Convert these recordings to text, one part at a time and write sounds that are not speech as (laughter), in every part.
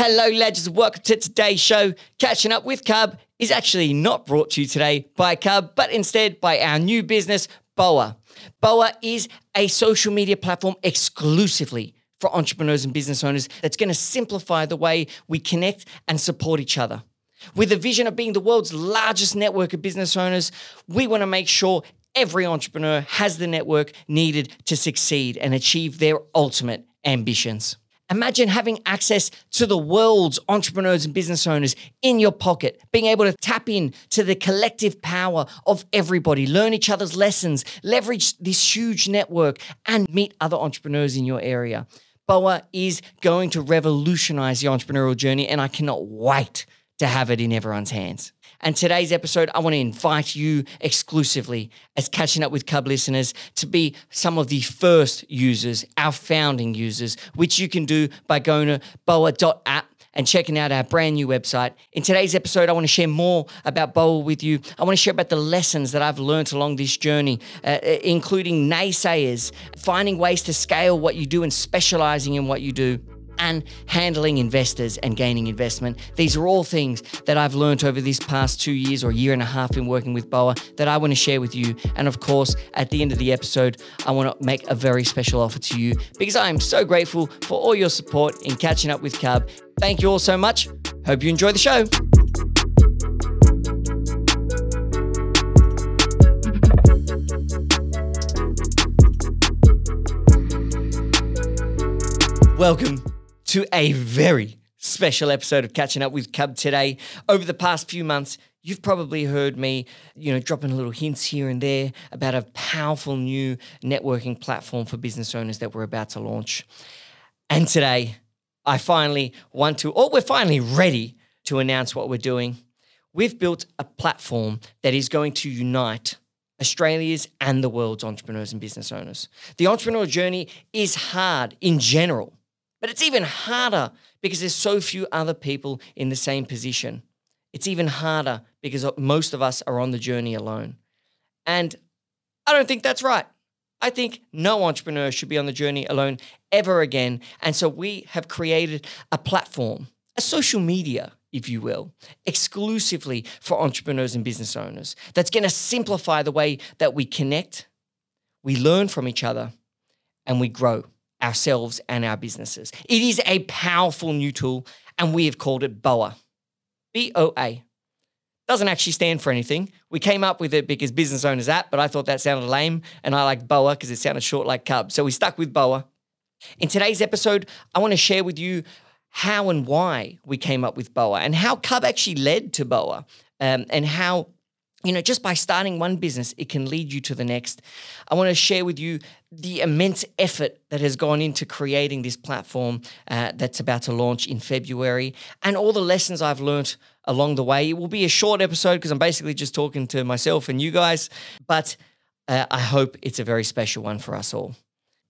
Hello, legends. Welcome to today's show. Catching up with Cub is actually not brought to you today by Cub, but instead by our new business, Boa. Boa is a social media platform exclusively for entrepreneurs and business owners that's going to simplify the way we connect and support each other. With the vision of being the world's largest network of business owners, we want to make sure every entrepreneur has the network needed to succeed and achieve their ultimate ambitions. Imagine having access to the world's entrepreneurs and business owners in your pocket, being able to tap in to the collective power of everybody, learn each other's lessons, leverage this huge network, and meet other entrepreneurs in your area. BOA is going to revolutionize the entrepreneurial journey, and I cannot wait to have it in everyone's hands. And today's episode, I want to invite you exclusively as catching up with Cub listeners to be some of the first users, our founding users, which you can do by going to boa.app and checking out our brand new website. In today's episode, I want to share more about Boa with you. I want to share about the lessons that I've learned along this journey, uh, including naysayers, finding ways to scale what you do and specializing in what you do and handling investors and gaining investment. These are all things that I've learned over this past two years or year and a half in working with Boa that I want to share with you. And of course, at the end of the episode, I want to make a very special offer to you because I am so grateful for all your support in catching up with Cub. Thank you all so much. Hope you enjoy the show. Welcome to a very special episode of Catching Up with Cub today. Over the past few months, you've probably heard me, you know, dropping little hints here and there about a powerful new networking platform for business owners that we're about to launch. And today, I finally want to, or we're finally ready to announce what we're doing. We've built a platform that is going to unite Australia's and the world's entrepreneurs and business owners. The entrepreneurial journey is hard in general. But it's even harder because there's so few other people in the same position. It's even harder because most of us are on the journey alone. And I don't think that's right. I think no entrepreneur should be on the journey alone ever again. And so we have created a platform, a social media, if you will, exclusively for entrepreneurs and business owners that's going to simplify the way that we connect, we learn from each other, and we grow ourselves and our businesses. It is a powerful new tool, and we have called it BOA. B O A. Doesn't actually stand for anything. We came up with it because business owners app, but I thought that sounded lame, and I like BOA because it sounded short like Cub. So we stuck with BOA. In today's episode, I want to share with you how and why we came up with BOA and how Cub actually led to BOA um, and how you know, just by starting one business, it can lead you to the next. I want to share with you the immense effort that has gone into creating this platform uh, that's about to launch in February and all the lessons I've learned along the way. It will be a short episode because I'm basically just talking to myself and you guys, but uh, I hope it's a very special one for us all.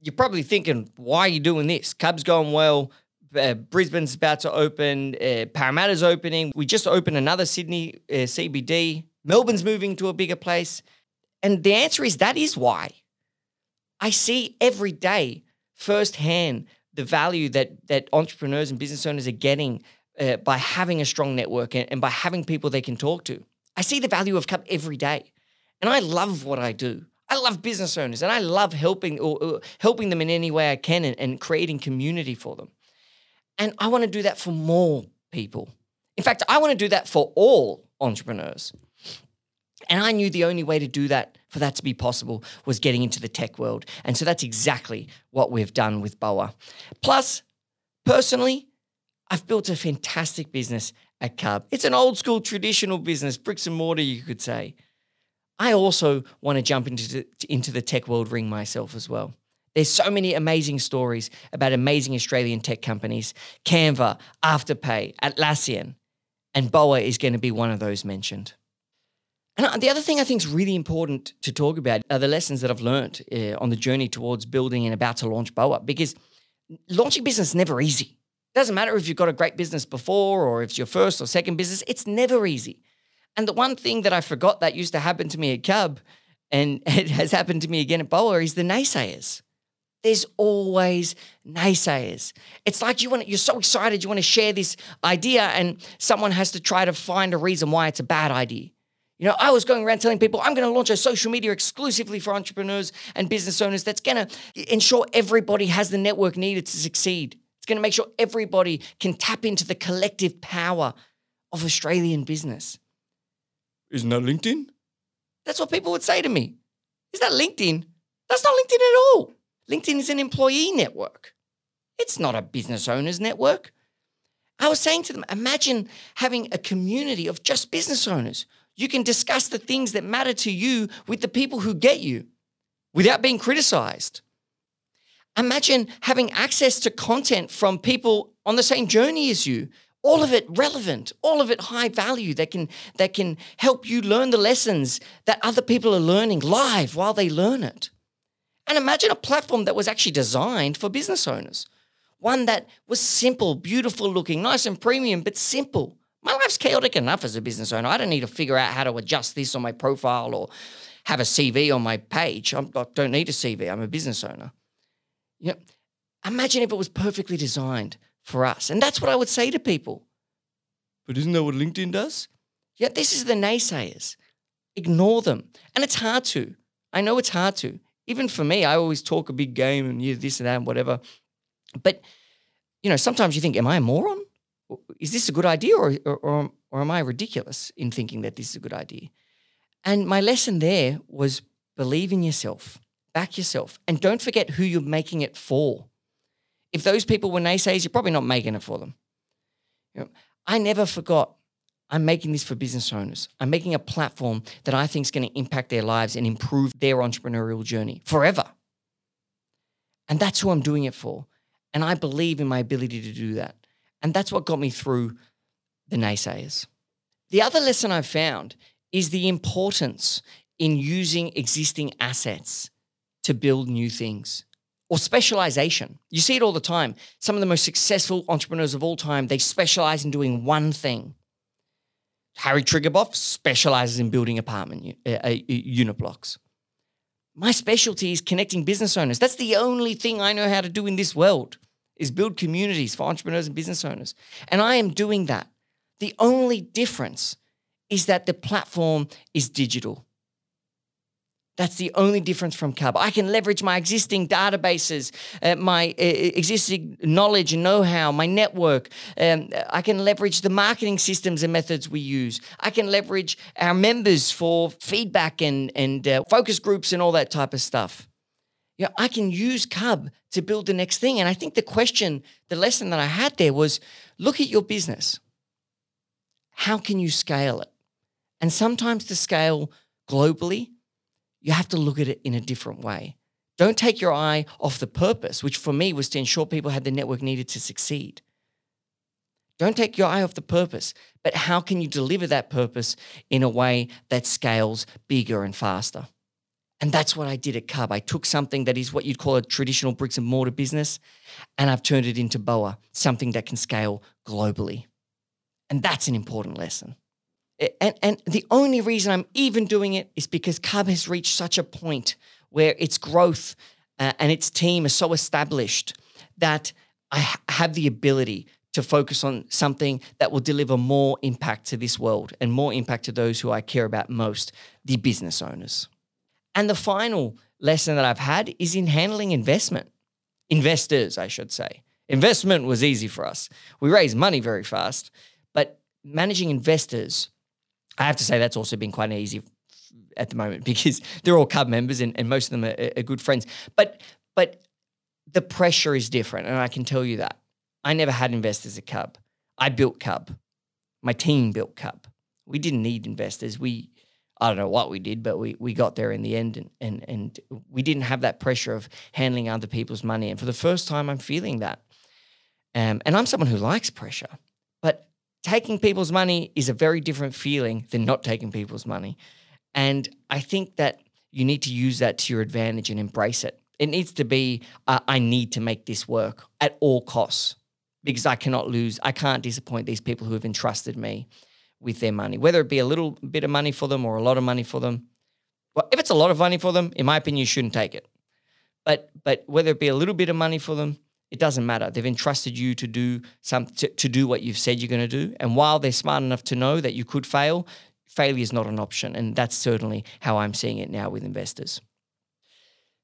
You're probably thinking, why are you doing this? Cubs going well. Uh, Brisbane's about to open. Uh, Parramatta's opening. We just opened another Sydney uh, CBD Melbourne's moving to a bigger place. And the answer is that is why. I see every day firsthand the value that that entrepreneurs and business owners are getting uh, by having a strong network and, and by having people they can talk to. I see the value of Cub every day, and I love what I do. I love business owners, and I love helping or, or helping them in any way I can and, and creating community for them. And I want to do that for more people. In fact, I want to do that for all entrepreneurs. And I knew the only way to do that, for that to be possible, was getting into the tech world. And so that's exactly what we've done with Boa. Plus, personally, I've built a fantastic business at Cub. It's an old school traditional business, bricks and mortar, you could say. I also want to jump into the, into the tech world ring myself as well. There's so many amazing stories about amazing Australian tech companies Canva, Afterpay, Atlassian, and Boa is going to be one of those mentioned. And the other thing I think is really important to talk about are the lessons that I've learned uh, on the journey towards building and about to launch Boa because launching business is never easy. It doesn't matter if you've got a great business before or if it's your first or second business, it's never easy. And the one thing that I forgot that used to happen to me at Cub and (laughs) it has happened to me again at Boa is the naysayers. there's always naysayers. It's like you want you're so excited you want to share this idea and someone has to try to find a reason why it's a bad idea. You know, I was going around telling people I'm going to launch a social media exclusively for entrepreneurs and business owners that's going to ensure everybody has the network needed to succeed. It's going to make sure everybody can tap into the collective power of Australian business. Isn't that LinkedIn? That's what people would say to me. Is that LinkedIn? That's not LinkedIn at all. LinkedIn is an employee network. It's not a business owners network. I was saying to them, imagine having a community of just business owners. You can discuss the things that matter to you with the people who get you without being criticized. Imagine having access to content from people on the same journey as you, all of it relevant, all of it high value that can that can help you learn the lessons that other people are learning live while they learn it. And imagine a platform that was actually designed for business owners. One that was simple, beautiful looking, nice and premium, but simple. My life's chaotic enough as a business owner. I don't need to figure out how to adjust this on my profile or have a CV on my page. I'm, I do not need a CV. I'm a business owner. You know, imagine if it was perfectly designed for us. And that's what I would say to people. But isn't that what LinkedIn does? Yeah, this is the naysayers. Ignore them. And it's hard to. I know it's hard to even for me, I always talk a big game and you this and that and whatever. But you know, sometimes you think, "Am I a moron? Is this a good idea, or or, or, am I ridiculous in thinking that this is a good idea?" And my lesson there was believe in yourself, back yourself, and don't forget who you're making it for. If those people were naysayers, you're probably not making it for them. You know, I never forgot I'm making this for business owners. I'm making a platform that I think is going to impact their lives and improve their entrepreneurial journey forever. And that's who I'm doing it for. And I believe in my ability to do that. And that's what got me through the naysayers. The other lesson I've found is the importance in using existing assets to build new things or specialization. You see it all the time. Some of the most successful entrepreneurs of all time, they specialize in doing one thing. Harry Triguboff specializes in building apartment uh, uh, unit blocks. My specialty is connecting business owners. That's the only thing I know how to do in this world is build communities for entrepreneurs and business owners. And I am doing that. The only difference is that the platform is digital. That's the only difference from Cub. I can leverage my existing databases, uh, my uh, existing knowledge and know how, my network. Um, I can leverage the marketing systems and methods we use. I can leverage our members for feedback and, and uh, focus groups and all that type of stuff. You know, I can use Cub to build the next thing. And I think the question, the lesson that I had there was look at your business. How can you scale it? And sometimes to scale globally, you have to look at it in a different way. Don't take your eye off the purpose, which for me was to ensure people had the network needed to succeed. Don't take your eye off the purpose, but how can you deliver that purpose in a way that scales bigger and faster? And that's what I did at Cub. I took something that is what you'd call a traditional bricks and mortar business, and I've turned it into Boa, something that can scale globally. And that's an important lesson and, and the only reason I'm even doing it is because Cub has reached such a point where its growth uh, and its team are so established that I ha- have the ability to focus on something that will deliver more impact to this world and more impact to those who I care about most, the business owners. And the final lesson that I've had is in handling investment. Investors, I should say. Investment was easy for us. We raised money very fast, but managing investors I have to say that's also been quite easy at the moment (laughs) because they're all Cub members and, and most of them are, are good friends. But but the pressure is different, and I can tell you that. I never had investors at Cub. I built Cub. My team built Cub. We didn't need investors. We I don't know what we did, but we we got there in the end, and and and we didn't have that pressure of handling other people's money. And for the first time, I'm feeling that. Um, and I'm someone who likes pressure, but taking people's money is a very different feeling than not taking people's money. And I think that you need to use that to your advantage and embrace it. It needs to be, uh, I need to make this work at all costs because I cannot lose, I can't disappoint these people who have entrusted me with their money, whether it be a little bit of money for them or a lot of money for them. Well, if it's a lot of money for them, in my opinion, you shouldn't take it. But but whether it be a little bit of money for them, it doesn't matter. They've entrusted you to do some to, to do what you've said you're going to do. And while they're smart enough to know that you could fail, failure is not an option. And that's certainly how I'm seeing it now with investors.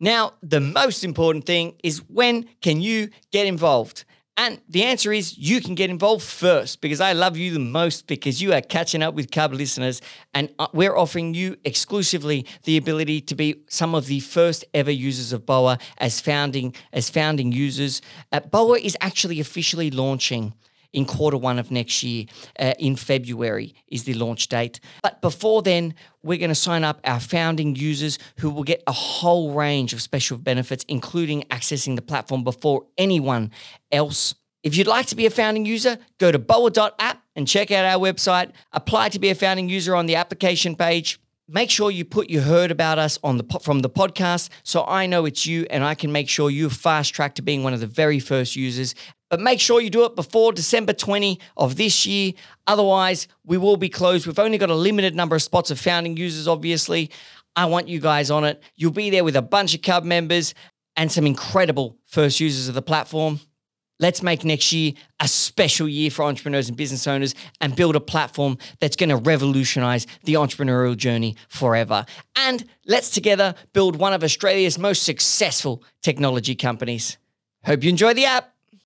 Now, the most important thing is when can you get involved? And the answer is you can get involved first because I love you the most because you are catching up with Cub listeners and uh, we're offering you exclusively the ability to be some of the first ever users of BOA as founding as founding users. Uh, BOA is actually officially launching in quarter one of next year. Uh, in February is the launch date. But before then, we're going to sign up our founding users who will get a whole range of special benefits, including accessing the platform before anyone else. If you'd like to be a founding user, go to boa.app and check out our website. Apply to be a founding user on the application page. Make sure you put you heard about us on the from the podcast so I know it's you and I can make sure you're fast tracked to being one of the very first users but make sure you do it before December 20 of this year. Otherwise, we will be closed. We've only got a limited number of spots of founding users, obviously. I want you guys on it. You'll be there with a bunch of Cub members and some incredible first users of the platform. Let's make next year a special year for entrepreneurs and business owners and build a platform that's going to revolutionize the entrepreneurial journey forever. And let's together build one of Australia's most successful technology companies. Hope you enjoy the app.